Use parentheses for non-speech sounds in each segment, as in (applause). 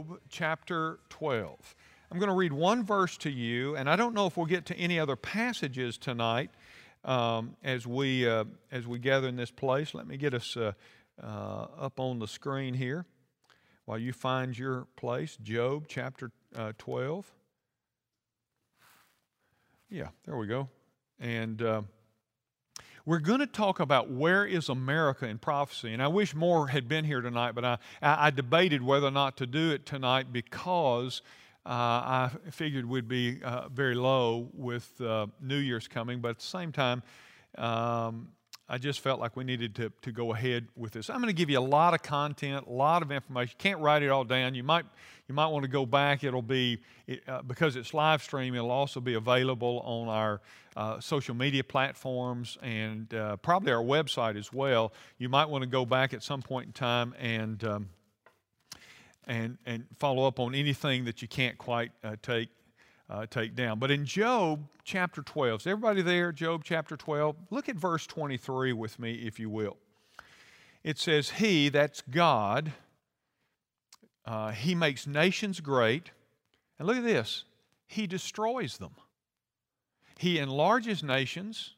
Job chapter 12. I'm going to read one verse to you, and I don't know if we'll get to any other passages tonight um, as, we, uh, as we gather in this place. Let me get us uh, uh, up on the screen here while you find your place. Job chapter uh, 12. Yeah, there we go. And uh, we're going to talk about where is America in prophecy. And I wish more had been here tonight, but I, I debated whether or not to do it tonight because uh, I figured we'd be uh, very low with uh, New Year's coming. But at the same time, um, I just felt like we needed to, to go ahead with this. I'm going to give you a lot of content, a lot of information. You can't write it all down. You might, you might want to go back. It'll be, it, uh, because it's live stream, it'll also be available on our uh, social media platforms and uh, probably our website as well. You might want to go back at some point in time and, um, and, and follow up on anything that you can't quite uh, take uh, take down. But in Job chapter 12, is everybody there? Job chapter 12? Look at verse 23 with me, if you will. It says, He, that's God, uh, He makes nations great. And look at this He destroys them. He enlarges nations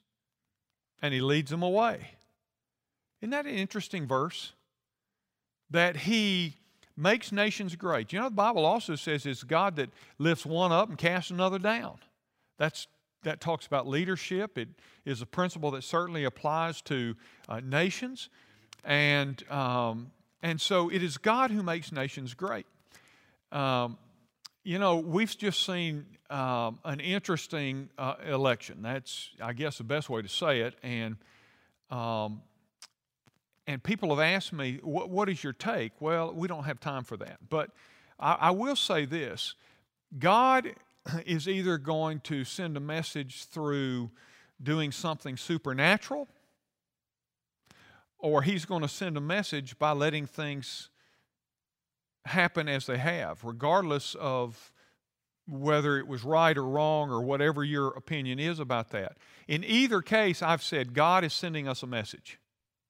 and He leads them away. Isn't that an interesting verse? That He makes nations great. You know, the Bible also says it's God that lifts one up and casts another down. That's, that talks about leadership. It is a principle that certainly applies to uh, nations. And, um, and so it is God who makes nations great. Um, you know, we've just seen um, an interesting uh, election. That's, I guess, the best way to say it. And um, and people have asked me, what, what is your take? Well, we don't have time for that. But I, I will say this God is either going to send a message through doing something supernatural, or He's going to send a message by letting things happen as they have, regardless of whether it was right or wrong or whatever your opinion is about that. In either case, I've said God is sending us a message.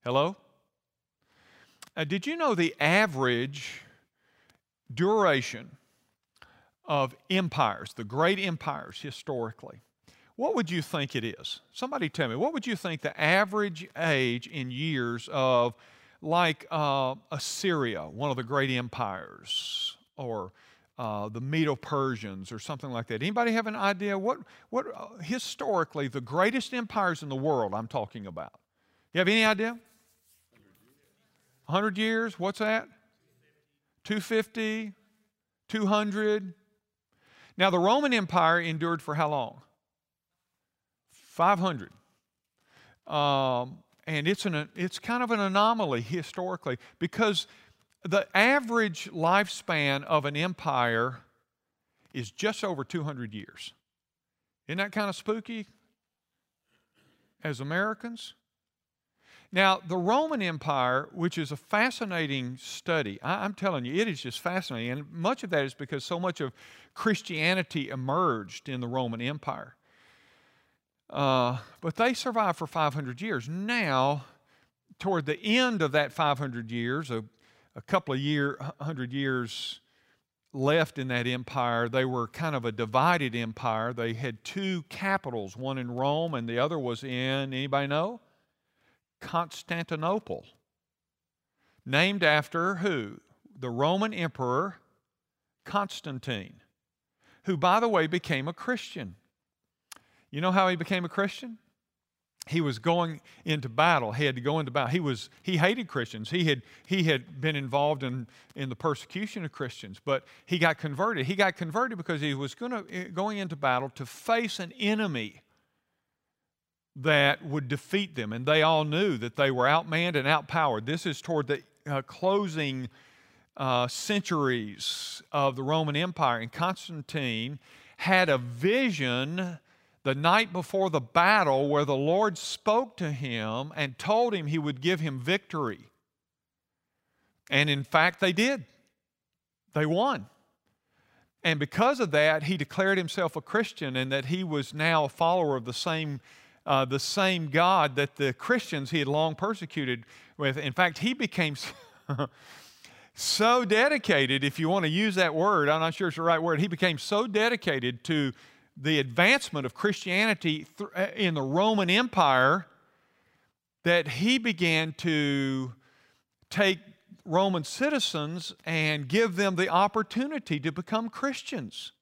Hello? Uh, did you know the average duration of empires, the great empires historically? What would you think it is? Somebody tell me, what would you think the average age in years of, like uh, Assyria, one of the great empires, or uh, the Medo Persians, or something like that? Anybody have an idea what, what uh, historically the greatest empires in the world I'm talking about? You have any idea? 100 years, what's that? 250, 200. Now, the Roman Empire endured for how long? 500. Um, and it's, an, it's kind of an anomaly historically because the average lifespan of an empire is just over 200 years. Isn't that kind of spooky as Americans? Now, the Roman Empire, which is a fascinating study, I, am telling you, it is just fascinating. And much of that is because so much of Christianity emerged in the Roman Empire. Uh, but they survived for 500 years. Now, toward the end of that 500 years, a, a couple of year, hundred years left in that empire, they were kind of a divided empire. They had two capitals, one in Rome and the other was in, anybody know? Constantinople, named after who? The Roman Emperor Constantine, who, by the way, became a Christian. You know how he became a Christian? He was going into battle. He had to go into battle. He was he hated Christians. He had he had been involved in, in the persecution of Christians, but he got converted. He got converted because he was going eh, going into battle to face an enemy that would defeat them. And they all knew that they were outmanned and outpowered. This is toward the uh, closing uh, centuries of the Roman Empire. And Constantine had a vision the night before the battle where the Lord spoke to him and told him he would give him victory. And in fact, they did. They won. And because of that, he declared himself a Christian and that he was now a follower of the same uh, the same God that the Christians he had long persecuted with. In fact, he became, (laughs) so dedicated, if you want to use that word, I'm not sure it's the right word, he became so dedicated to the advancement of Christianity uh, in the Roman Empire that he began to take Roman citizens and give them the opportunity to become Christians.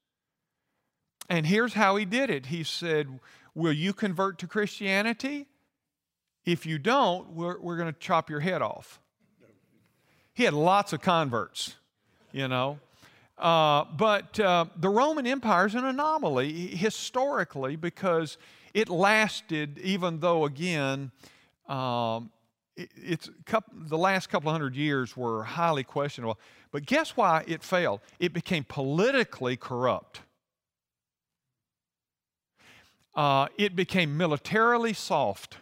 And here's how he did it He said, Will you convert to Christianity? If you don't, we're, we're going to chop your head off. He had lots of converts, you know. Uh, but uh, the Roman Empire is an anomaly historically because it lasted, even though, again, um, it, it's couple, the last couple of hundred years were highly questionable. But guess why it failed? It became politically corrupt. Uh, it became militarily soft.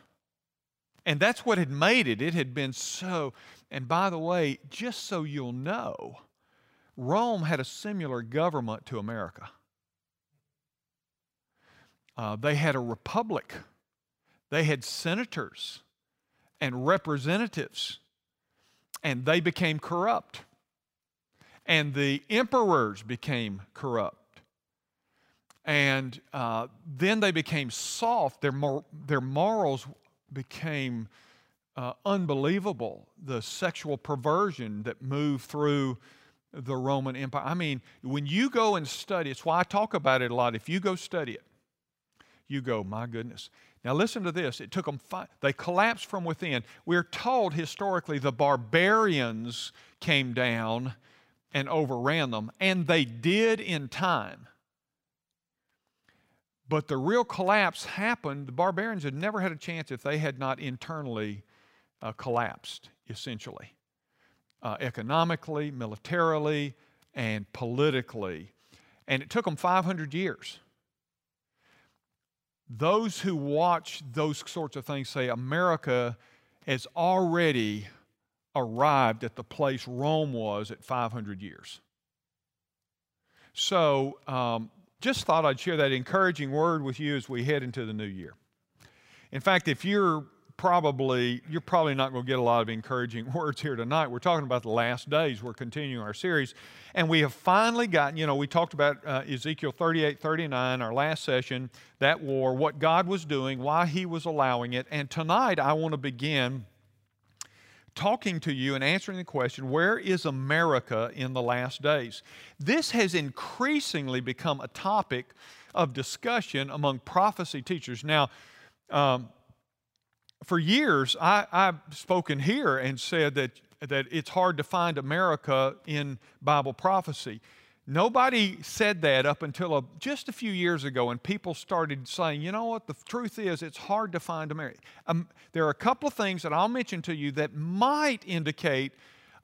And that's what had made it. It had been so. And by the way, just so you'll know, Rome had a similar government to America. Uh, they had a republic, they had senators and representatives, and they became corrupt. And the emperors became corrupt. And uh, then they became soft. Their, mor- their morals became uh, unbelievable. The sexual perversion that moved through the Roman Empire. I mean, when you go and study, it's why I talk about it a lot. If you go study it, you go, my goodness. Now listen to this. It took them five, they collapsed from within. We're told historically the barbarians came down and overran them, and they did in time. But the real collapse happened. The barbarians had never had a chance if they had not internally uh, collapsed, essentially, uh, economically, militarily, and politically. And it took them 500 years. Those who watch those sorts of things say America has already arrived at the place Rome was at 500 years. So, um, just thought I'd share that encouraging word with you as we head into the new year. In fact, if you're probably you're probably not going to get a lot of encouraging (laughs) words here tonight. We're talking about the last days. We're continuing our series, and we have finally gotten. You know, we talked about uh, Ezekiel 38, 39, our last session, that war, what God was doing, why He was allowing it, and tonight I want to begin talking to you and answering the question where is America in the last days? This has increasingly become a topic of discussion among prophecy teachers. Now, um, for years, I, have spoken here and said that, that it's hard to find America in Bible prophecy. Nobody said that up until a, just a few years ago, and people started saying, you know what, the truth is, it's hard to find America. Um, there are a couple of things that I'll mention to you that might indicate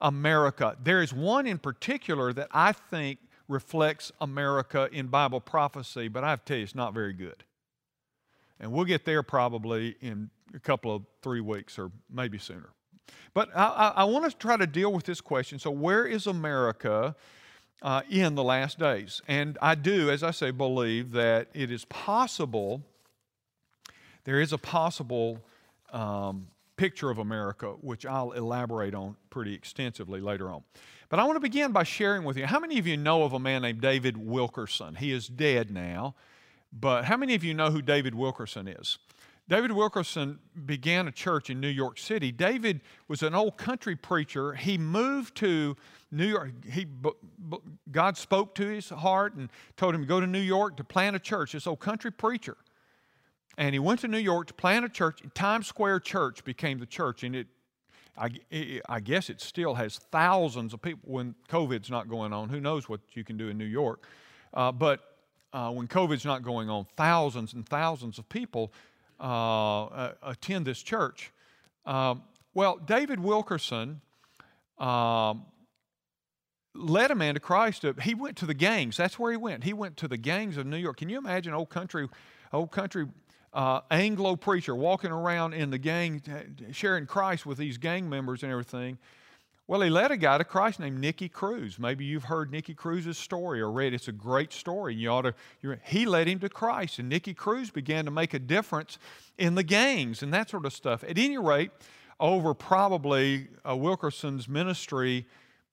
America. There is one in particular that I think reflects America in Bible prophecy, but I have to tell you, it's not very good. And we'll get there probably in a couple of three weeks or maybe sooner. But I, I, I want to try to deal with this question. So, where is America uh, in the last days? And I do, as I say, believe that it is possible, there is a possible um, picture of America, which I'll elaborate on pretty extensively later on. But I want to begin by sharing with you how many of you know of a man named David Wilkerson? He is dead now, but how many of you know who David Wilkerson is? David Wilkerson began a church in New York City. David was an old country preacher. He moved to New York. He, God spoke to his heart and told him to go to New York to plant a church, this old country preacher. And he went to New York to plant a church. Times Square Church became the church, and it, I, I guess it still has thousands of people when COVID's not going on. Who knows what you can do in New York? Uh, but uh, when COVID's not going on, thousands and thousands of people uh, attend this church. Um, well, David Wilkerson um, led a man to Christ. He went to the gangs. That's where he went. He went to the gangs of New York. Can you imagine old country, old country uh, Anglo preacher walking around in the gang, sharing Christ with these gang members and everything? Well, he led a guy to Christ named Nicky Cruz. Maybe you've heard Nicky Cruz's story or read. It's a great story. And You ought to. he led him to Christ, and Nicky Cruz began to make a difference in the gangs and that sort of stuff. At any rate, over probably uh, Wilkerson's ministry,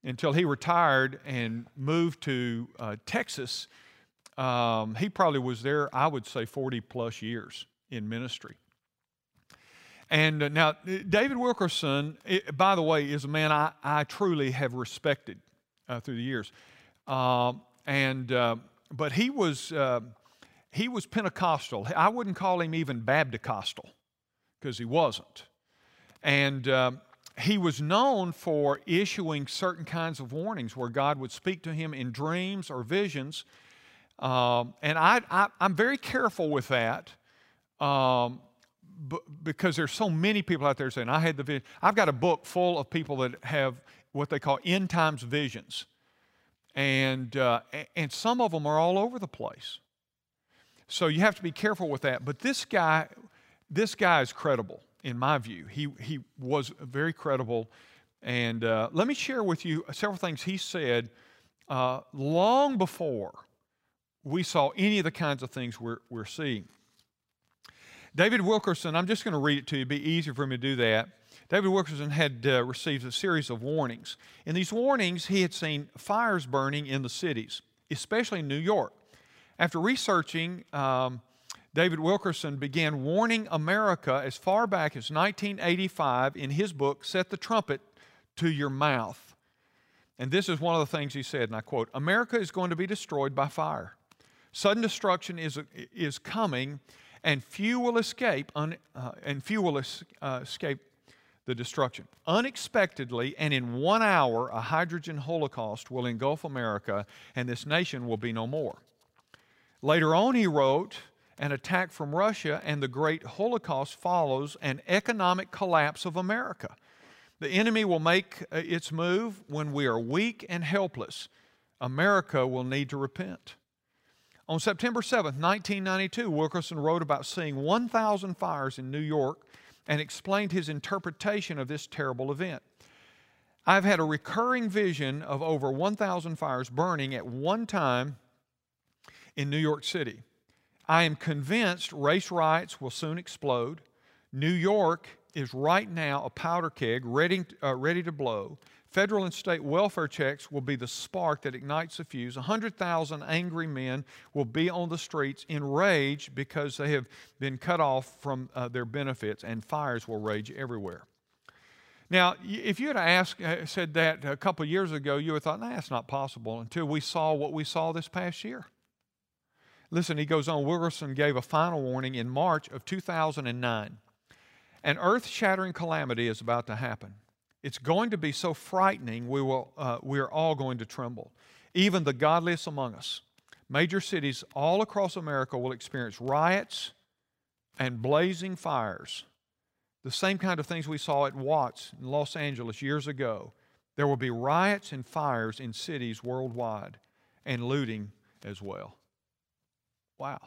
until he retired and moved to uh, Texas. Um, he probably was there, I would say, 40 plus years in ministry. And uh, now, David Wilkerson, it, by the way, is a man I, I truly have respected uh, through the years. Um, and, uh, but he was, uh, he was Pentecostal. I wouldn't call him even Baptist because he wasn't. And he was known for issuing certain kinds of warnings where God would speak to him in dreams or visions. Um, and I, am very careful with that um, b- because there's so many people out there saying, I had the vision. I've got a book full of people that have what they call end times visions. And, uh, and some of them are all over the place. So you have to be careful with that. But this guy, this guy is credible in my view. He, he was very credible. And uh, let me share with you several things he said uh, long before we saw any of the kinds of things we're, we're seeing. David Wilkerson, I'm just going to read it to you, it'd be easier for me to do that. David Wilkerson had uh, received a series of warnings. In these warnings, he had seen fires burning in the cities, especially in New York. After researching um, David Wilkerson began warning America as far back as 1985 in his book, Set the Trumpet to Your Mouth. And this is one of the things he said, and I quote America is going to be destroyed by fire. Sudden destruction is, is coming, and few will escape, un, uh, and few will es, uh, escape the destruction. Unexpectedly, and in one hour, a hydrogen holocaust will engulf America, and this nation will be no more. Later on, he wrote, an attack from Russia, and the great Holocaust follows an economic collapse of America. The enemy will make uh, its move when we are weak and helpless. America will need to repent. On September 7, 1992, Wilkerson wrote about seeing 1,000 fires in New York and explained his interpretation of this terrible event. I've had a recurring vision of over 1,000 fires burning at one time in New York City. I am convinced race riots will soon explode. New York is right now a powder keg ready, uh, ready to blow. Federal and state welfare checks will be the spark that ignites the fuse. 100,000 angry men will be on the streets in rage because they have been cut off from uh, their benefits, and fires will rage everywhere. Now, if you had asked, uh, said that a couple years ago, you would have thought, nah, that's not possible until we saw what we saw this past year. Listen, he goes on. Wilkerson gave a final warning in March of 2009. An earth shattering calamity is about to happen. It's going to be so frightening, we, will, uh, we are all going to tremble, even the godliest among us. Major cities all across America will experience riots and blazing fires. The same kind of things we saw at Watts in Los Angeles years ago. There will be riots and fires in cities worldwide and looting as well. Wow.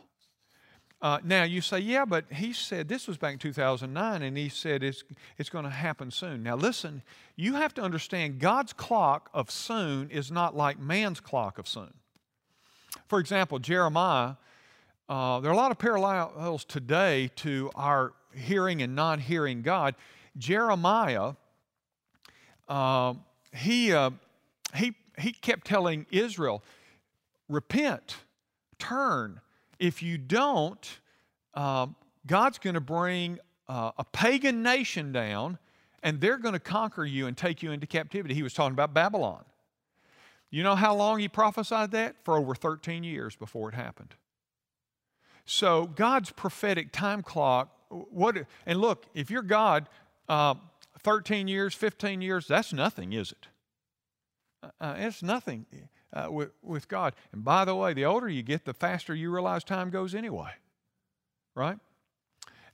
Uh, now you say, yeah, but he said this was back in 2009, and he said it's, it's going to happen soon. Now listen, you have to understand God's clock of soon is not like man's clock of soon. For example, Jeremiah, uh, there are a lot of parallels today to our hearing and not hearing God. Jeremiah, uh, he, uh, he, he kept telling Israel, repent, turn, if you don't, uh, God's going to bring uh, a pagan nation down and they're going to conquer you and take you into captivity. He was talking about Babylon. You know how long he prophesied that? For over 13 years before it happened. So God's prophetic time clock, what, and look, if you're God, uh, 13 years, 15 years, that's nothing, is it? Uh, uh it's nothing uh, with, with God. And by the way, the older you get, the faster you realize time goes anyway. Right?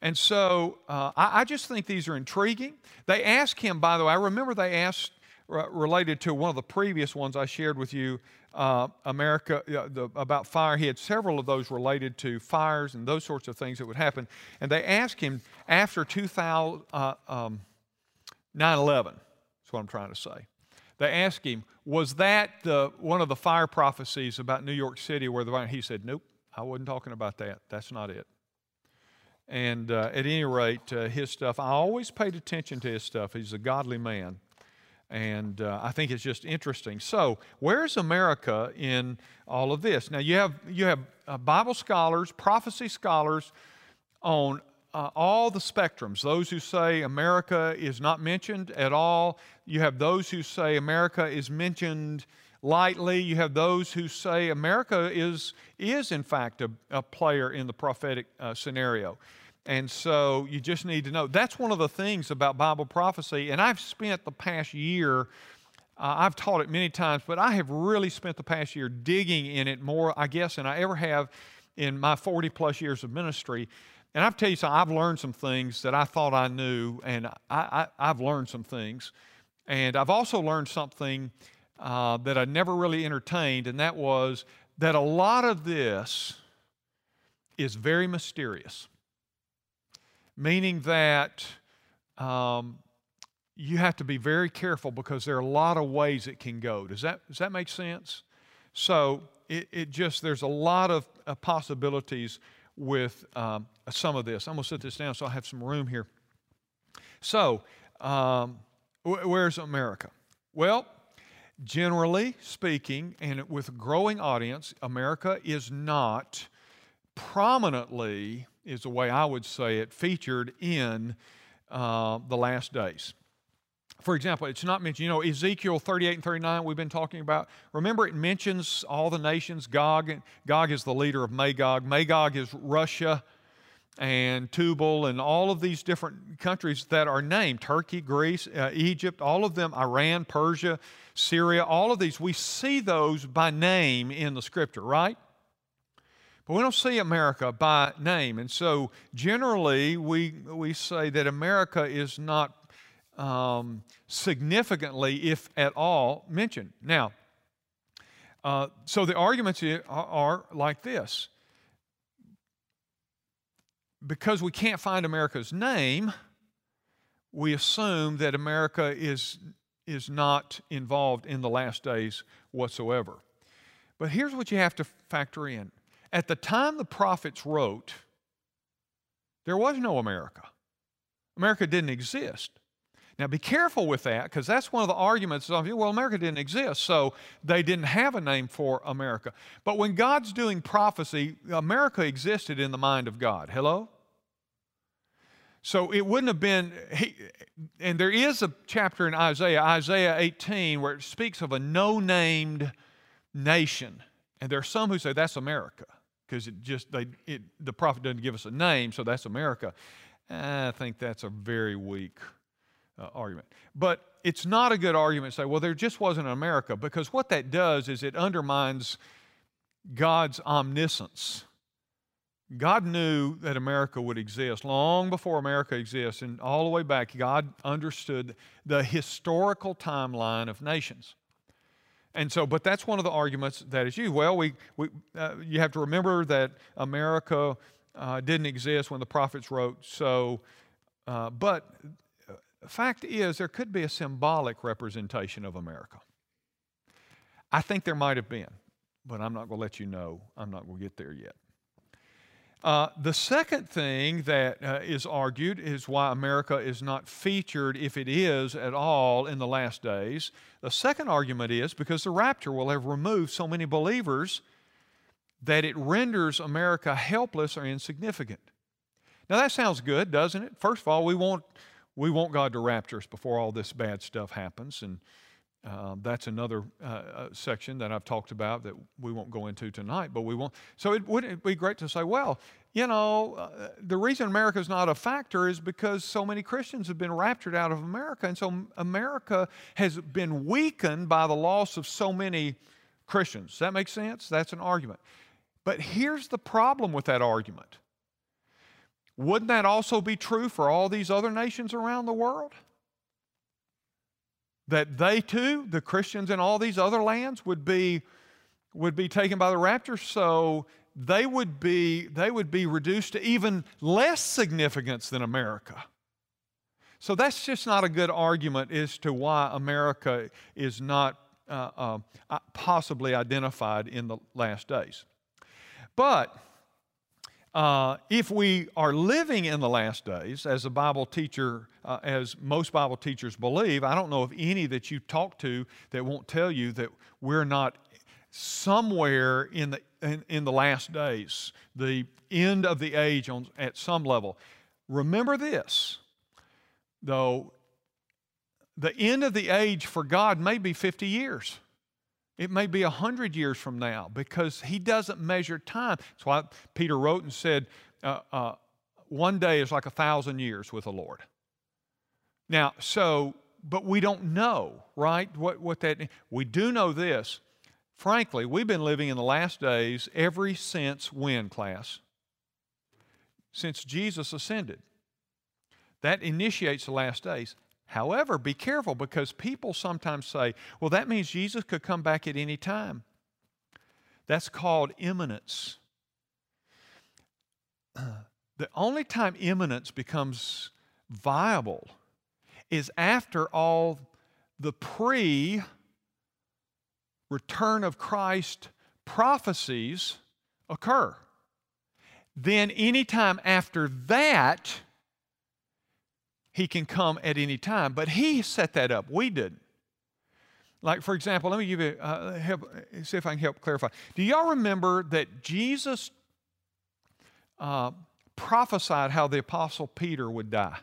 And so uh, I, I, just think these are intriguing. They ask him, by the way, I remember they asked, uh, related to one of the previous ones I shared with you, uh, America, uh, the, about fire. He had several of those related to fires and those sorts of things that would happen. And they asked him after 2000, uh, um, 9 11, that's what I'm trying to say. They asked him, Was that the, one of the fire prophecies about New York City where the He said, Nope, I wasn't talking about that. That's not it. And uh, at any rate, uh, his stuff, I always paid attention to his stuff. He's a godly man. And uh, I think it's just interesting. So, where's America in all of this? Now, you have, you have uh, Bible scholars, prophecy scholars on uh, all the spectrums. Those who say America is not mentioned at all. You have those who say America is mentioned lightly. You have those who say America is, is in fact, a, a player in the prophetic uh, scenario. And so you just need to know. That's one of the things about Bible prophecy. And I've spent the past year, uh, I've taught it many times, but I have really spent the past year digging in it more, I guess, than I ever have in my 40 plus years of ministry. And I've tell you something, I've learned some things that I thought I knew, and I, have learned some things. And I've also learned something uh, that I never really entertained, and that was that a lot of this is very mysterious meaning that um, you have to be very careful because there are a lot of ways it can go. Does that, does that make sense? So it, it just, there's a lot of uh, possibilities with um, some of this. I'm going to set this down so I have some room here. So, um, wh- where's America? Well, generally speaking, and with a growing audience, America is not prominently is the way I would say it, featured in uh, the last days. For example, it's not mentioned, you know, Ezekiel 38 and 39 we've been talking about. Remember, it mentions all the nations. Gog, Gog is the leader of Magog. Magog is Russia and Tubal and all of these different countries that are named Turkey, Greece, uh, Egypt, all of them, Iran, Persia, Syria, all of these. We see those by name in the scripture, right? But we don't see America by name. And so generally, we, we say that America is not um, significantly, if at all, mentioned. Now, uh, so the arguments are, are like this because we can't find America's name, we assume that America is, is not involved in the last days whatsoever. But here's what you have to factor in at the time the prophets wrote, there was no America. America didn't exist. Now, be careful with that because that's one of the arguments of, you. well, America didn't exist, so they didn't have a name for America. But when God's doing prophecy, America existed in the mind of God. Hello? So it wouldn't have been, he, and there is a chapter in Isaiah, Isaiah 18, where it speaks of a no named nation. And there are some who say that's America because it just they it, the prophet doesn't give us a name, so that's America. I think that's a very weak uh, argument. But it's not a good argument to say, well, there just wasn't America, because what that does is it undermines God's omniscience. God knew that America would exist long before America exists, and all the way back, God understood the historical timeline of nations. And so, but that's one of the arguments that is used. Well, we, we, uh, you have to remember that America uh, didn't exist when the prophets wrote. So, uh, but uh, fact is, there could be a symbolic representation of America. I think there might have been, but I'm not going to let you know. I'm not going to get there yet. Uh, the second thing that uh, is argued is why America is not featured, if it is at all, in the last days. The second argument is because the rapture will have removed so many believers that it renders America helpless or insignificant. Now that sounds good, doesn't it? First of all, we want, we want God to rapture us before all this bad stuff happens. And uh, that's another uh, uh, section that I've talked about that we won't go into tonight, but we won't. So it wouldn't be great to say, well, you know, uh, the reason America is not a factor is because so many Christians have been raptured out of America. And so America has been weakened by the loss of so many Christians. Does that make sense? That's an argument. But here's the problem with that argument. Wouldn't that also be true for all these other nations around the world? That they too, the Christians in all these other lands, would be, would be taken by the rapture. So they would be, they would be reduced to even less significance than America. So that's just not a good argument as to why America is not uh, uh, possibly identified in the last days. But uh, if we are living in the last days, as a Bible teacher, uh, as most Bible teachers believe, I don't know of any that you talk to that won't tell you that we're not somewhere in the in, in the last days, the end of the age on, at some level. Remember this, though, the end of the age for God may be 50 years. It may be 100 years from now because He doesn't measure time. That's why Peter wrote and said, uh, uh, one day is like a thousand years with the Lord. Now, so, but we don't know, right? What, what that, we do know this. Frankly, we've been living in the last days every since when, class? Since Jesus ascended. That initiates the last days. However, be careful because people sometimes say, well, that means Jesus could come back at any time. That's called imminence. (clears throat) The only time imminence becomes viable is after all the pre return of Christ prophecies occur. Then, anytime after that, he can come at any time. But he set that up. We didn't. Like, for example, let me give you, uh, help, see if I can help clarify. Do y'all remember that Jesus uh, prophesied how the Apostle Peter would die?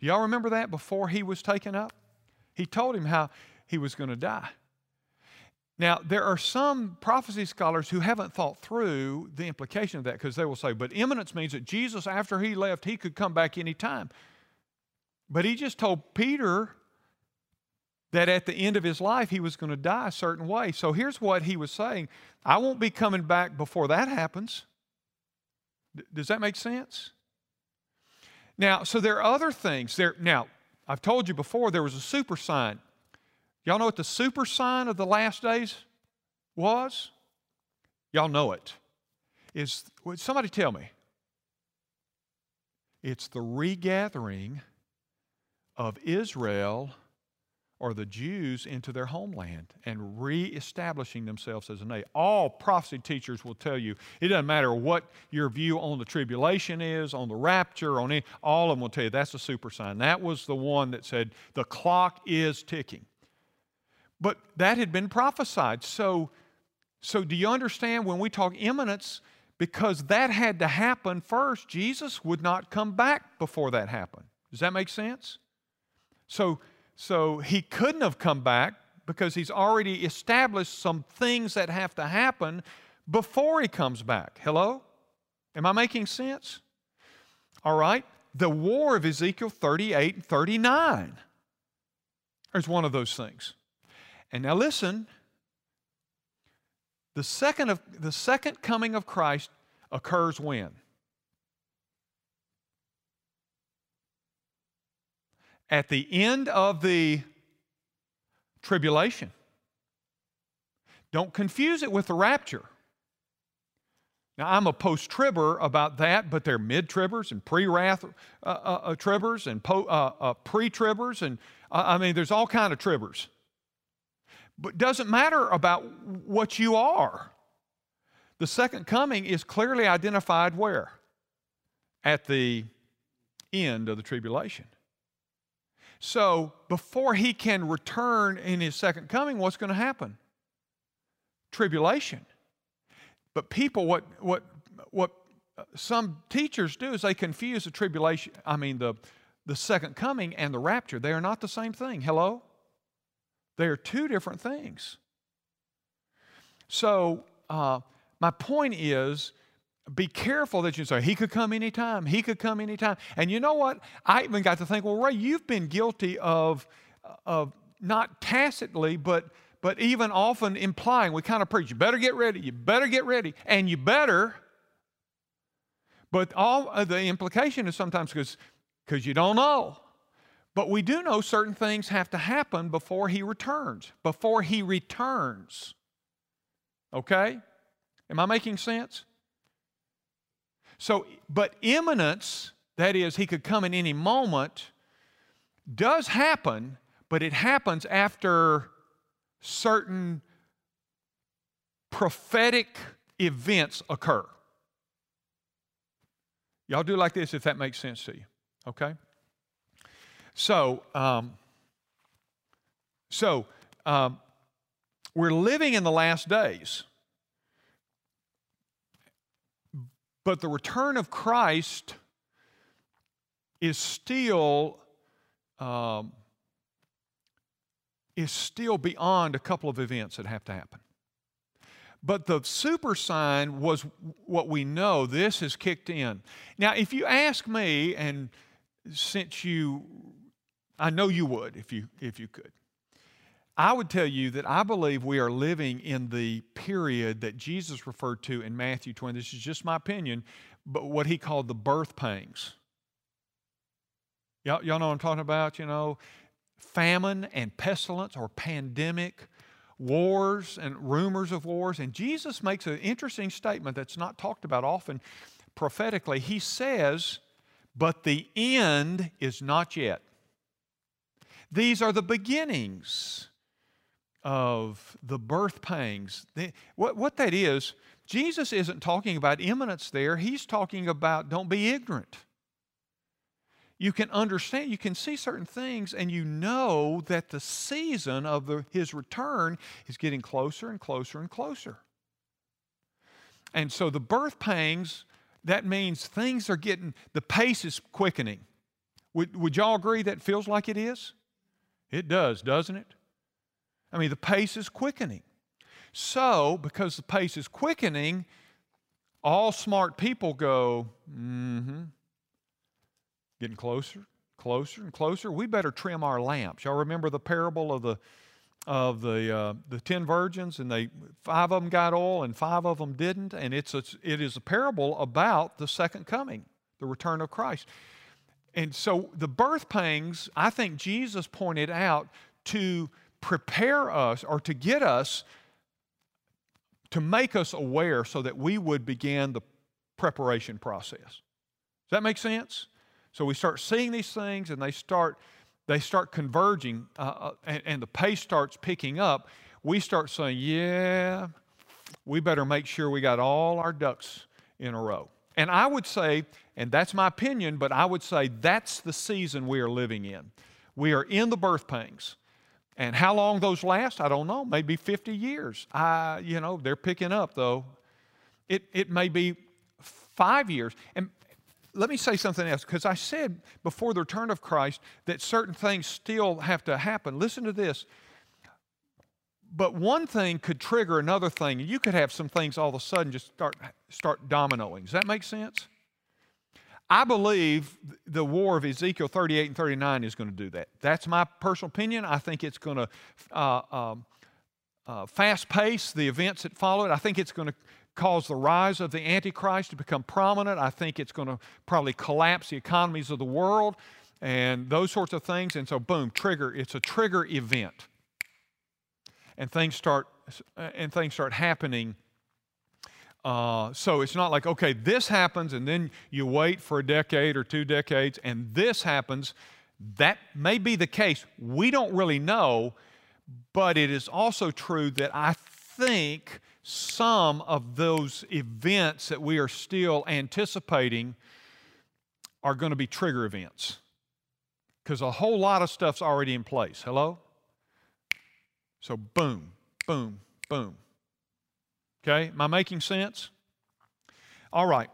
Do y'all remember that before he was taken up? He told him how he was going to die. Now, there are some prophecy scholars who haven't thought through the implication of that because they will say, but imminence means that Jesus, after he left, he could come back anytime. But he just told Peter that at the end of his life he was going to die a certain way. So here's what he was saying I won't be coming back before that happens. D- does that make sense? Now, so there are other things. There, now, I've told you before there was a super sign Y'all know what the super sign of the last days was? Y'all know it. Is would somebody tell me? It's the regathering of Israel or the Jews into their homeland and reestablishing themselves as a nation. All prophecy teachers will tell you it doesn't matter what your view on the tribulation is, on the rapture, on any, all of them will tell you that's a super sign. That was the one that said the clock is ticking. But that had been prophesied. So, so do you understand when we talk imminence? Because that had to happen first, Jesus would not come back before that happened. Does that make sense? So, so he couldn't have come back because he's already established some things that have to happen before he comes back. Hello? Am I making sense? All right. The war of Ezekiel 38 and 39 is one of those things. And now listen, the second, of, the second coming of Christ occurs when? At the end of the tribulation. Don't confuse it with the rapture. Now, I'm a post tribber about that, but they're mid tribbers and pre wrath uh, uh, uh, tribbers and po- uh, uh, pre tribbers. And I mean, there's all kind of tribbers. But doesn't matter about what you are. The second coming is clearly identified where? At the end of the tribulation. So, before he can return in his second coming, what's going to happen? Tribulation. But people, what, what, what some teachers do is they confuse the tribulation, I mean, the, the second coming and the rapture. They are not the same thing. Hello? They are two different things. So, uh, my point is be careful that you say, He could come anytime, He could come anytime. And you know what? I even got to think, well, Ray, you've been guilty of, of not tacitly, but but even often implying, we kind of preach, you better get ready, you better get ready, and you better. But all uh, the implication is sometimes because because you don't know. But we do know certain things have to happen before he returns, before he returns. Okay? Am I making sense? So, but imminence, that is, he could come in any moment, does happen, but it happens after certain prophetic events occur. Y'all do like this if that makes sense to you, okay? So, um, so um, we're living in the last days. But the return of Christ is still um, is still beyond a couple of events that have to happen. But the super sign was what we know. This has kicked in. Now, if you ask me, and since you, I know you would if you if you could. I would tell you that I believe we are living in the period that Jesus referred to in Matthew 20. This is just my opinion, but what he called the birth pangs. Y'all, y'all know what I'm talking about? You know, famine and pestilence or pandemic, wars and rumors of wars. And Jesus makes an interesting statement that's not talked about often prophetically. He says, But the end is not yet. These are the beginnings of the birth pangs. what, what that is, Jesus isn't talking about imminence there. He's talking about don't be ignorant. You can understand, you can see certain things, and you know that the season of the, his return is getting closer and closer and closer. And so the birth pangs, that means things are getting, the pace is quickening. Would, would y'all agree that feels like it is? It does, doesn't it? I mean, the pace is quickening. So, because the pace is quickening, all smart people go, mm hmm, getting closer, closer, and closer. We better trim our lamps. Y'all remember the parable of the of the uh, the ten virgins, and they five of them got oil and five of them didn't, and it's a, it is a parable about the second coming, the return of Christ. And so the birth pangs, I think Jesus pointed out to prepare us or to get us to make us aware so that we would begin the preparation process. Does that make sense? So we start seeing these things and they start they start converging uh, uh, and, and the pace starts picking up. We start saying, "Yeah, we better make sure we got all our ducks in a row." And I would say, and that's my opinion, but I would say that's the season we are living in. We are in the birth pangs. And how long those last, I don't know. Maybe 50 years. I, you know, they're picking up though. It, it may be five years. And let me say something else, because I said before the return of Christ that certain things still have to happen. Listen to this. But one thing could trigger another thing. You could have some things all of a sudden just start, start dominoing. Does that make sense? I believe the war of Ezekiel 38 and 39 is going to do that. That's my personal opinion. I think it's going to uh, um, uh, fast pace the events that follow it. I think it's going to cause the rise of the Antichrist to become prominent. I think it's going to probably collapse the economies of the world and those sorts of things. And so, boom, trigger. It's a trigger event, and things start and things start happening uh, so it's not like, okay, this happens and then you wait for a decade or two decades and this happens. That may be the case. We don't really know, but it is also true that I think some of those events that we are still anticipating are going to be trigger events because a whole lot of stuff's already in place. Hello? So, boom, boom, boom. Okay, am I making sense? All right.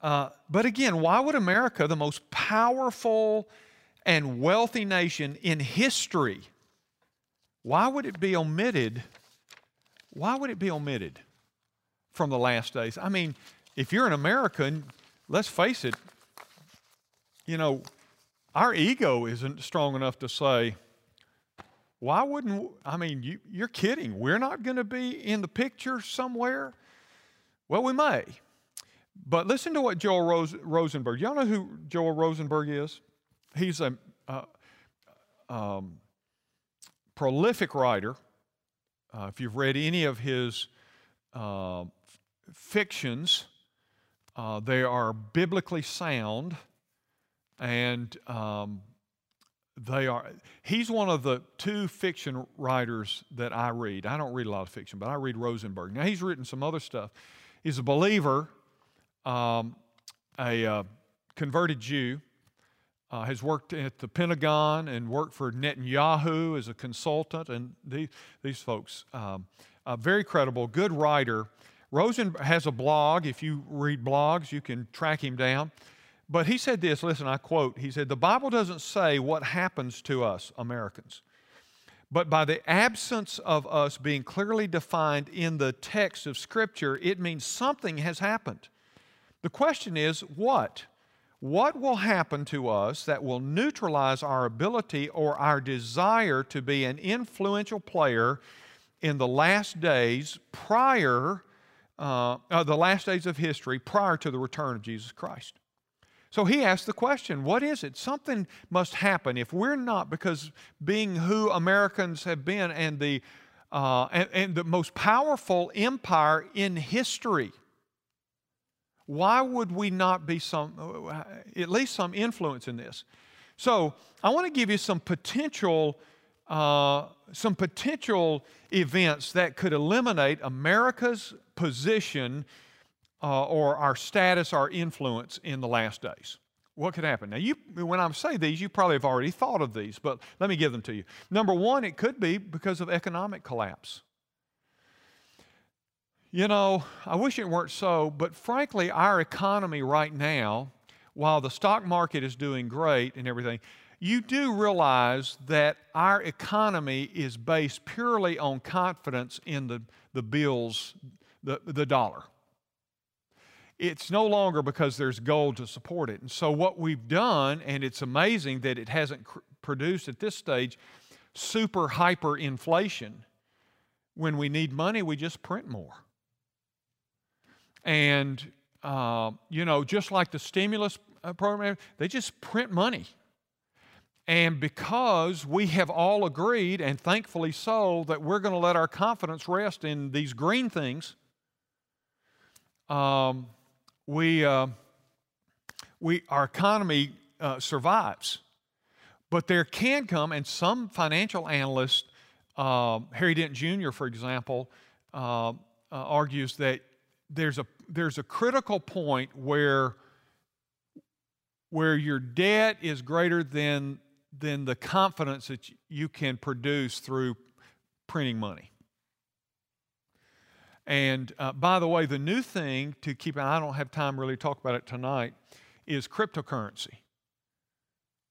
Uh, but again, why would America, the most powerful and wealthy nation in history, why would it be omitted? Why would it be omitted from the last days? I mean, if you're an American, let's face it, you know, our ego isn't strong enough to say, why wouldn't, I mean, you, you're kidding. We're not going to be in the picture somewhere? Well, we may. But listen to what Joel Rose, Rosenberg, y'all know who Joel Rosenberg is? He's a uh, um, prolific writer. Uh, if you've read any of his uh, fictions, uh, they are biblically sound and um, they are he's one of the two fiction writers that i read i don't read a lot of fiction but i read rosenberg now he's written some other stuff he's a believer um, a uh, converted Jew, uh, has worked at the Pentagon and worked for Netanyahu as a consultant. And these, these folks, um, very credible, good writer. Rosen has a blog. If you read blogs, you can track him down. But he said this listen, I quote, he said, The Bible doesn't say what happens to us, Americans. But by the absence of us being clearly defined in the text of Scripture, it means something has happened. The question is, what? What will happen to us that will neutralize our ability or our desire to be an influential player in the last days prior, uh, uh, the last days of history prior to the return of Jesus Christ? So he asked the question what is it? Something must happen. If we're not, because being who Americans have been and the, uh, and, and the most powerful empire in history, why would we not be some, uh, at least some influence in this? So I want to give you some potential, uh, some potential events that could eliminate America's position uh, or our status, our influence in the last days. What could happen? Now, you, when I say these, you probably have already thought of these, but let me give them to you. Number one, it could be because of economic collapse. You know, I wish it weren't so, but frankly, our economy right now, while the stock market is doing great and everything, you do realize that our economy is based purely on confidence in the, the bills, the, the dollar it's no longer because there's gold to support it. And so, what we've done, and it's amazing that it hasn't cr- produced at this stage super hyper inflation. When we need money, we just print more. And, uh, you know, just like the stimulus uh, program, they just print money. And because we have all agreed, and thankfully so, that we're going to let our confidence rest in these green things, um, we, uh, we, our economy uh, survives. But there can come, and some financial analysts, uh, Harry Dent Jr., for example, uh, uh, argues that there's a, there's a critical point where, where your debt is greater than, than the confidence that you can produce through printing money. And uh, by the way, the new thing to keep, and I don't have time really to talk about it tonight, is cryptocurrency.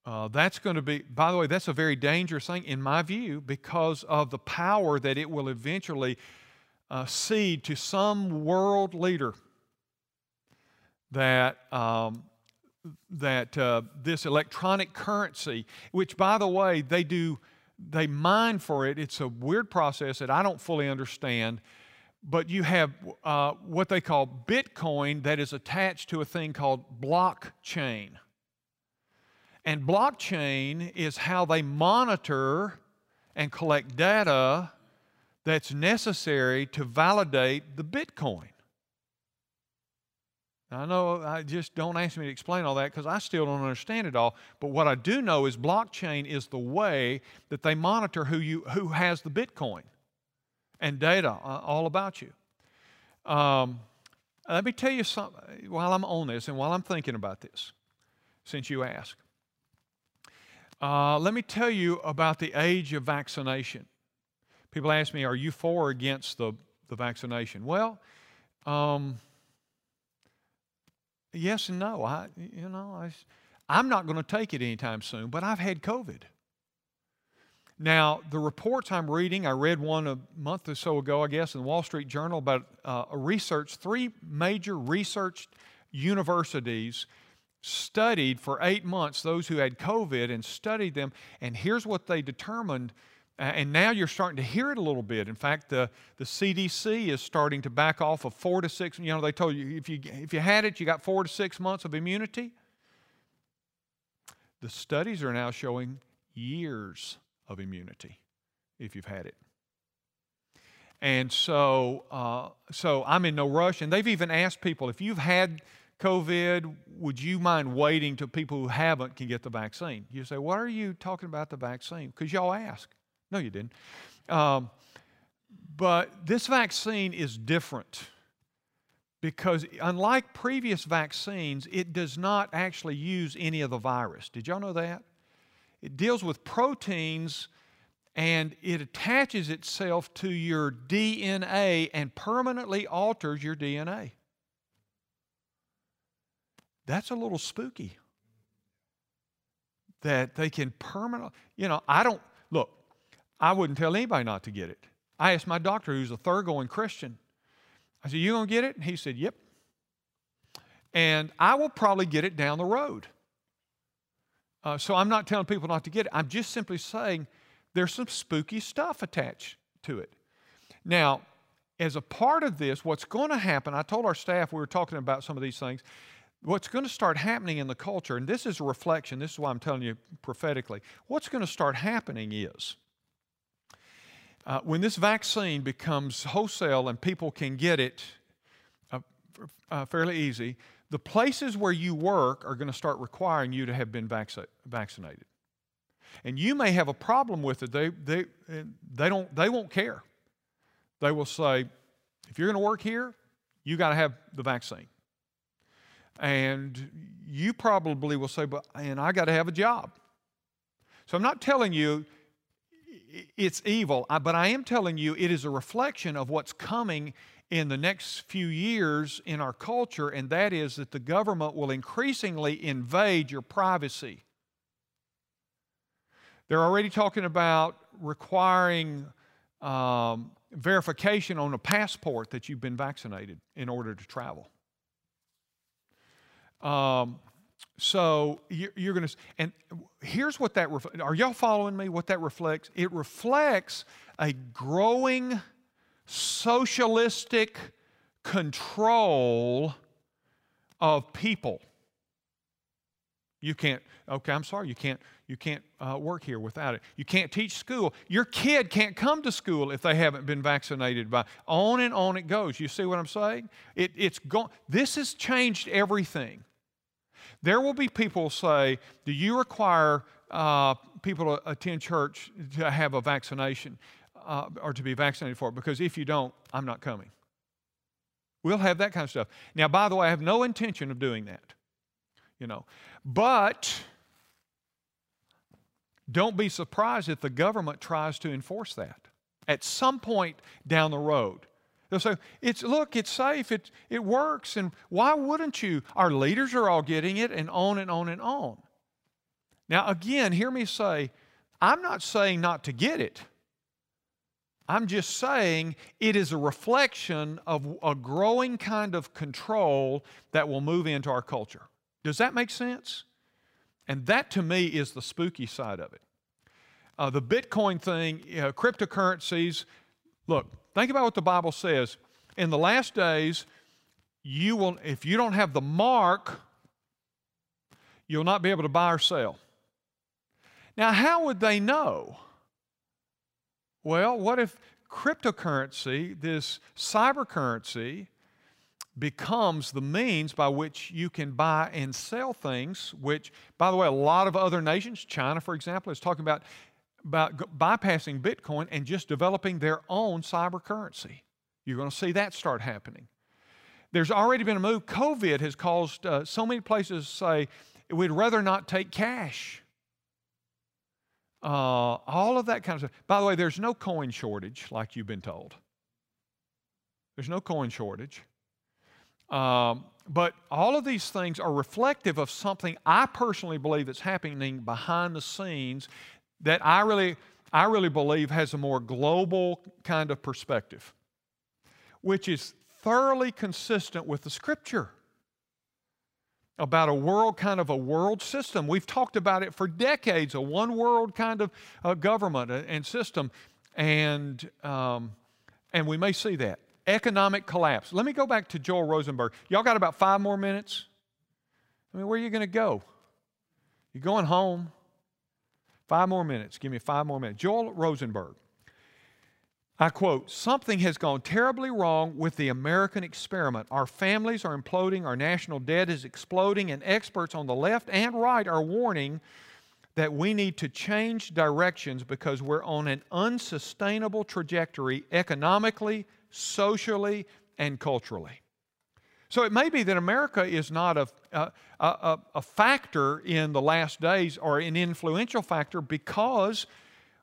Uh, that's going to be, by the way, that's a very dangerous thing in my view because of the power that it will eventually uh, cede to some world leader that, um, that uh, this electronic currency, which by the way, they do, they mine for it. It's a weird process that I don't fully understand but you have uh, what they call Bitcoin that is attached to a thing called blockchain. And blockchain is how they monitor and collect data that's necessary to validate the Bitcoin. I know I just don't ask me to explain all that because I still don't understand it all. But what I do know is blockchain is the way that they monitor who you who has the Bitcoin and data uh, all about you. Um, let me tell you something while I'm on this and while I'm thinking about this, since you asked. Uh, let me tell you about the age of vaccination. People ask me, Are you for or against the, the vaccination? Well, um, yes and no. I, you know, I, I'm not going to take it anytime soon, but I've had COVID. Now, the reports I'm reading, I read one a month or so ago, I guess, in the Wall Street Journal about uh, a research, three major research universities studied for eight months those who had COVID and studied them. And here's what they determined. And now you're starting to hear it a little bit. In fact, the, the CDC is starting to back off of four to six. You know, they told you if you if you had it, you got four to six months of immunity. The studies are now showing years of immunity if you've had it. And so, uh, so I'm in no rush. And they've even asked people if you've had COVID, would you mind waiting till people who haven't can get the vaccine? You say, what are you talking about the vaccine? Because y'all ask. No, you didn't. Um, but this vaccine is different because unlike previous vaccines, it does not actually use any of the virus. Did y'all know that? It deals with proteins and it attaches itself to your DNA and permanently alters your DNA. That's a little spooky. That they can permanently, you know, I don't, look, I wouldn't tell anybody not to get it. I asked my doctor, who's a thoroughgoing Christian, I said, You gonna get it? And he said, Yep. And I will probably get it down the road. Uh, so I'm not telling people not to get it. I'm just simply saying there's some spooky stuff attached to it. Now, as a part of this, what's going to happen, I told our staff we were talking about some of these things. What's going to start happening in the culture, and this is a reflection, this is why I'm telling you prophetically, what's going to start happening is uh, when this vaccine becomes wholesale and people can get it uh, uh, fairly easy, the places where you work are going to start requiring you to have been vac- vaccinated. And you may have a problem with it. They, they, they, don't, they won't care. They will say, if you're going to work here, you got to have the vaccine. And you probably will say, but and I got to have a job. So I'm not telling you it's evil, but I am telling you it is a reflection of what's coming in the next few years in our culture, and that is that the government will increasingly invade your privacy. They're already talking about requiring um, verification on a passport that you've been vaccinated in order to travel. Um, so you're, going to, and here's what that, are y'all following me? What that reflects? It reflects a growing socialistic control of people. You can't, okay, I'm sorry, you can't, you can't uh, work here without it. You can't teach school. Your kid can't come to school if they haven't been vaccinated by, on and on it goes. You see what I'm saying? It, it's gone, this has changed everything. There will be people say, Do you require uh, people to attend church to have a vaccination uh, or to be vaccinated for? Because if you don't, I'm not coming. We'll have that kind of stuff. Now, by the way, I have no intention of doing that, you know. But don't be surprised if the government tries to enforce that at some point down the road. They'll say, it's, look, it's safe, it, it works, and why wouldn't you? Our leaders are all getting it, and on and on and on. Now, again, hear me say, I'm not saying not to get it. I'm just saying it is a reflection of a growing kind of control that will move into our culture. Does that make sense? And that to me is the spooky side of it. Uh, the Bitcoin thing, uh, cryptocurrencies, look, Think about what the Bible says. In the last days, you will, if you don't have the mark, you'll not be able to buy or sell. Now, how would they know? Well, what if cryptocurrency, this cyber currency, becomes the means by which you can buy and sell things, which, by the way, a lot of other nations, China, for example, is talking about about bypassing Bitcoin and just developing their own cyber currency. You're going to see that start happening. There's already been a move. COVID has caused uh, so many places to say, we'd rather not take cash. Uh, all of that kind of stuff. By the way, there's no coin shortage like you've been told. There's no coin shortage. Um, but all of these things are reflective of something I personally believe that's happening behind the scenes that I really, I really believe has a more global kind of perspective, which is thoroughly consistent with the scripture about a world kind of a world system. We've talked about it for decades, a one world kind of uh, government and system, and um, and we may see that economic collapse. Let me go back to Joel Rosenberg. Y'all got about five more minutes. I mean, where are you going to go? You're going home? Five more minutes. Give me five more minutes. Joel Rosenberg. I quote, something has gone terribly wrong with the American experiment. Our families are imploding, our national debt is exploding, and experts on the left and right are warning that we need to change directions because we're on an unsustainable trajectory economically, socially, and culturally. So it may be that America is not a, a, a, a factor in the last days or an influential factor because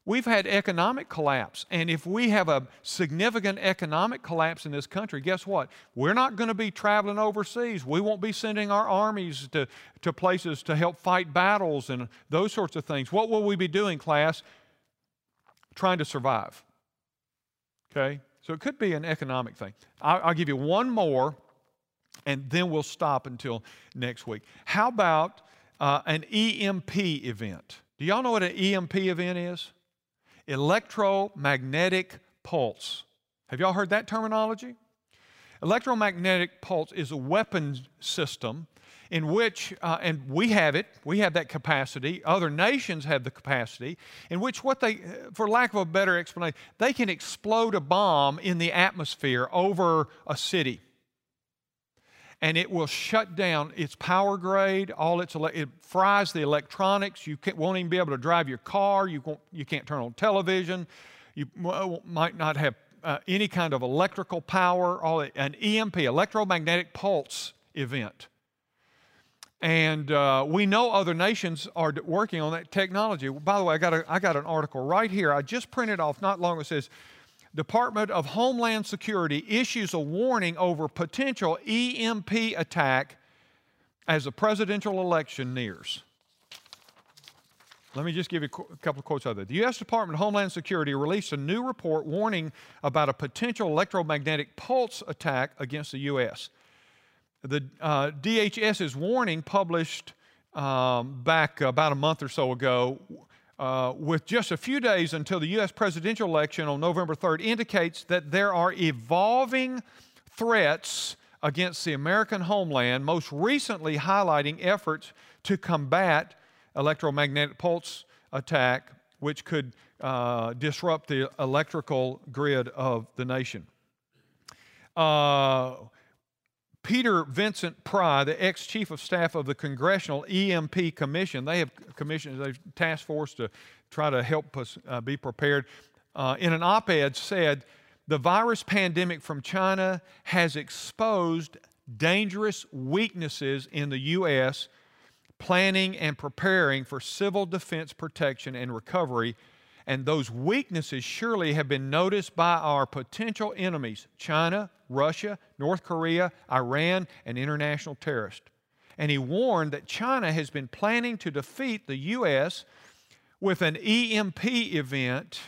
We've had economic collapse. And if we have a significant economic collapse in this country, guess what? We're not going to be traveling overseas. We won't be sending our armies to, to places to help fight battles and those sorts of things. What will we be doing, class? Trying to survive. Okay? So it could be an economic thing. I'll, I'll give you one more, and then we'll stop until next week. How about uh, an EMP event? Do y'all know what an EMP event is? Electromagnetic pulse. Have y'all heard that terminology? Electromagnetic pulse is a weapon system in which, uh, and we have it, we have that capacity, other nations have the capacity, in which what they, for lack of a better explanation, they can explode a bomb in the atmosphere over a city and it will shut down its power grade, all its it fries the electronics. You won't even be able to drive your car. You, won't, you can't turn on television. You might not have uh, any kind of electrical power. All an EMP, electromagnetic pulse event. And uh, we know other nations are working on that technology. By the way, I got, a, I got an article right here. I just printed off not long ago. It says Department of Homeland Security issues a warning over potential EMP attack as the presidential election nears. Let me just give you a couple of quotes out of that. The U.S. Department of Homeland Security released a new report warning about a potential electromagnetic pulse attack against the U.S. The uh, DHS's warning, published um, back about a month or so ago, uh, with just a few days until the U.S. presidential election on November 3rd, indicates that there are evolving threats against the American homeland, most recently highlighting efforts to combat electromagnetic pulse attack, which could uh, disrupt the electrical grid of the nation. Uh, Peter Vincent Pry, the ex chief of staff of the Congressional EMP Commission, they have commissioned a task force to try to help us uh, be prepared. Uh, in an op ed, said the virus pandemic from China has exposed dangerous weaknesses in the U.S. planning and preparing for civil defense protection and recovery and those weaknesses surely have been noticed by our potential enemies China, Russia, North Korea, Iran, and international terrorists. And he warned that China has been planning to defeat the U.S. with an EMP event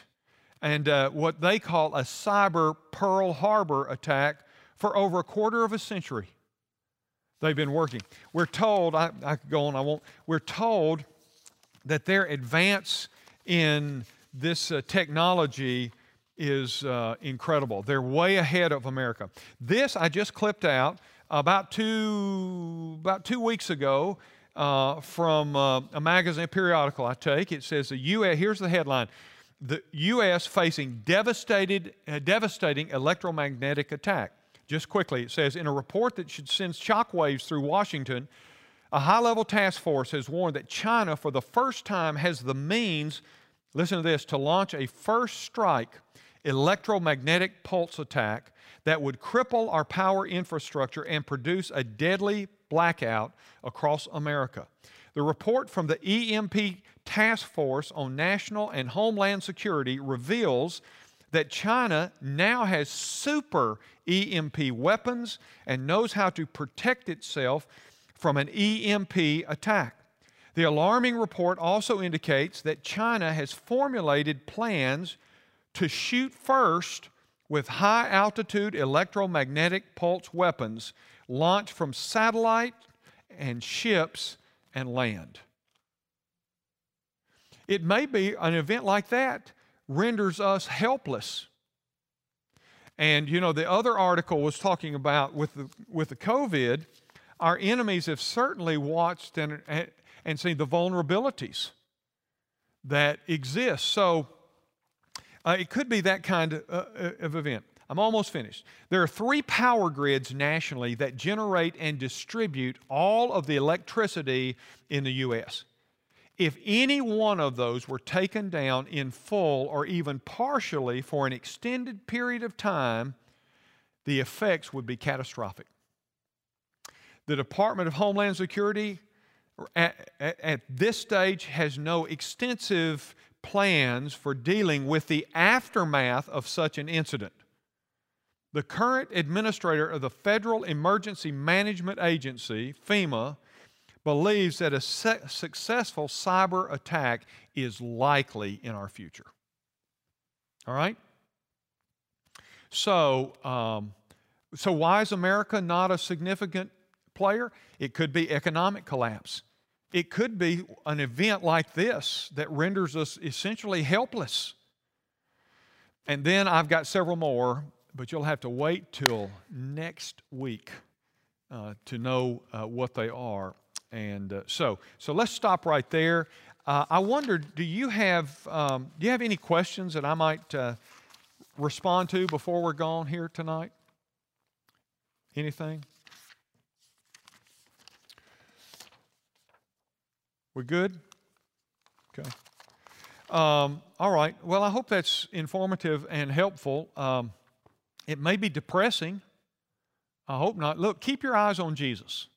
and uh, what they call a cyber Pearl Harbor attack for over a quarter of a century. They've been working. We're told, I, I could go on, I won't, we're told that their advance in this uh, technology is uh, incredible. They're way ahead of America. This I just clipped out about two, about two weeks ago uh, from uh, a magazine, a periodical I take. It says the U.S., here's the headline the U.S. facing devastated, uh, devastating electromagnetic attack. Just quickly, it says in a report that should send shockwaves through Washington, a high level task force has warned that China, for the first time, has the means listen to this, to launch a first strike electromagnetic pulse attack that would cripple our power infrastructure and produce a deadly blackout across America. The report from the EMP Task Force on National and Homeland Security reveals that China now has super EMP weapons and knows how to protect itself from an EMP attack. The alarming report also indicates that China has formulated plans to shoot first with high altitude electromagnetic pulse weapons launched from satellite and ships and land. It may be an event like that renders us helpless. And you know, the other article was talking about with the, with the COVID, our enemies have certainly watched and, and seen the vulnerabilities that exist. So uh, it could be that kind of, uh, uh, of event. I'm almost finished. There are three power grids nationally that generate and distribute all of the electricity in the U.S. If any one of those were taken down in full or even partially for an extended period of time, the effects would be catastrophic. The Department of Homeland Security at, at, at this stage has no extensive plans for dealing with the aftermath of such an incident. The current administrator of the Federal Emergency Management Agency, FEMA, believes that a successful cyber attack is likely in our future. All right? So, um, so why is America not a significant player? It could be economic collapse. It could be an event like this that renders us essentially helpless. And then I've got several more, but you'll have to wait till next week uh, to know uh, what they are. And uh, so, so let's stop right there. Uh, I wonder, do you have um, do you have any questions that I might uh, respond to before we're gone here tonight? Anything? We're good. Okay. Um, all right. Well, I hope that's informative and helpful. Um, it may be depressing. I hope not. Look, keep your eyes on Jesus.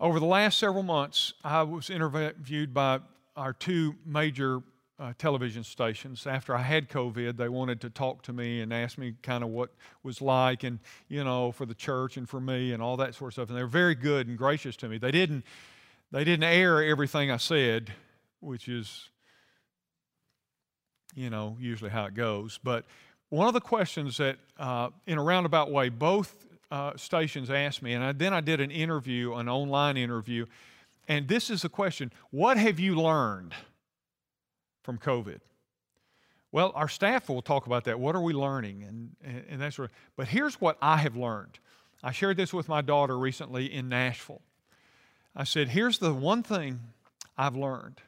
Over the last several months, I was interviewed by our two major uh, television stations. After I had COVID, they wanted to talk to me and ask me kind of what was like, and you know, for the church and for me and all that sort of stuff. And they were very good and gracious to me. They didn't, they didn't air everything I said, which is, you know, usually how it goes. But one of the questions that, uh, in a roundabout way, both uh, stations asked me, and I, then I did an interview, an online interview, and this is the question What have you learned from COVID? Well, our staff will talk about that. What are we learning? And, and, and that's sort of, but here's what I have learned. I shared this with my daughter recently in Nashville. I said, here's the one thing I've learned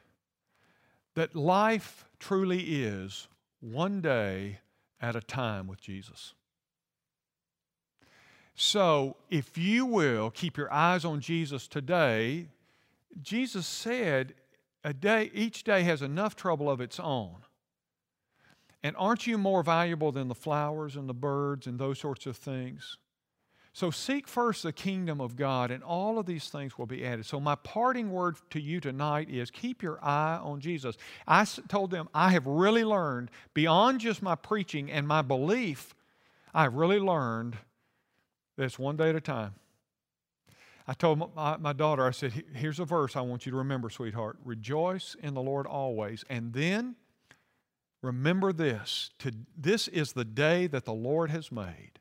that life truly is one day at a time with Jesus. So, if you will keep your eyes on Jesus today, Jesus said a day each day has enough trouble of its own. And aren't you more valuable than the flowers and the birds and those sorts of things? So seek first the kingdom of God, and all of these things will be added. So, my parting word to you tonight is keep your eye on Jesus. I told them I have really learned, beyond just my preaching and my belief, I've really learned this one day at a time. I told my, daughter, I said, Here's a verse I want you to remember, sweetheart. Rejoice in the Lord always. And then remember this this is the day that the Lord has made.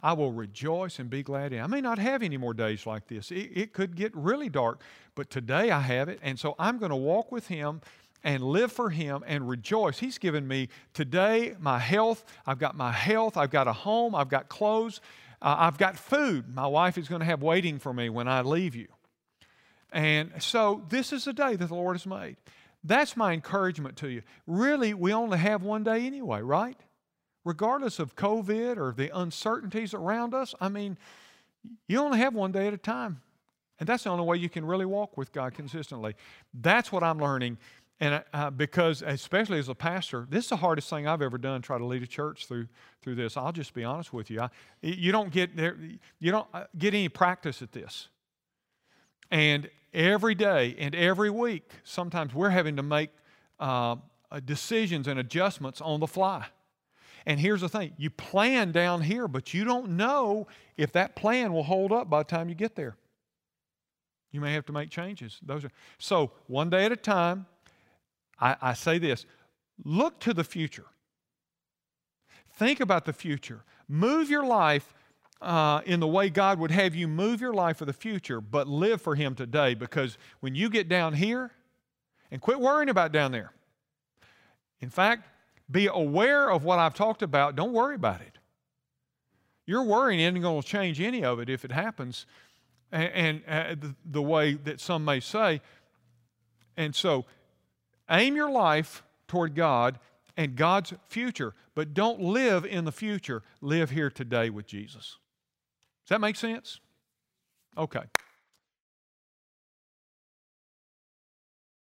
I will rejoice and be glad in. I may not have any more days like this. It, it could get really dark, but today I have it. And so I'm going to walk with Him and live for Him and rejoice. He's given me today my health. I've got my health. I've got a home. I've got clothes. Uh, I've got food. My wife is going to have waiting for me when I leave you. And so this is the day that the Lord has made. That's my encouragement to you. Really, we only have one day anyway, right? Regardless of COVID or the uncertainties around us, I mean, you only have one day at a time. And that's the only way you can really walk with God consistently. That's what I'm learning. And uh, because, especially as a pastor, this is the hardest thing I've ever done. Try to lead a church through through this. I'll just be honest with you. I, you don't get there. You don't uh, get any practice at this. And every day and every week, sometimes we're having to make uh, decisions and adjustments on the fly. And here's the thing you plan down here, but you don't know if that plan will hold up by the time you get there. You may have to make changes. Those are, so, one day at a time, I, I say this look to the future. Think about the future. Move your life uh, in the way God would have you move your life for the future, but live for Him today because when you get down here, and quit worrying about down there. In fact, be aware of what I've talked about. Don't worry about it. Your worrying isn't going to change any of it if it happens, and, and uh, the, the way that some may say. And so, aim your life toward God and God's future, but don't live in the future. Live here today with Jesus. Does that make sense? Okay.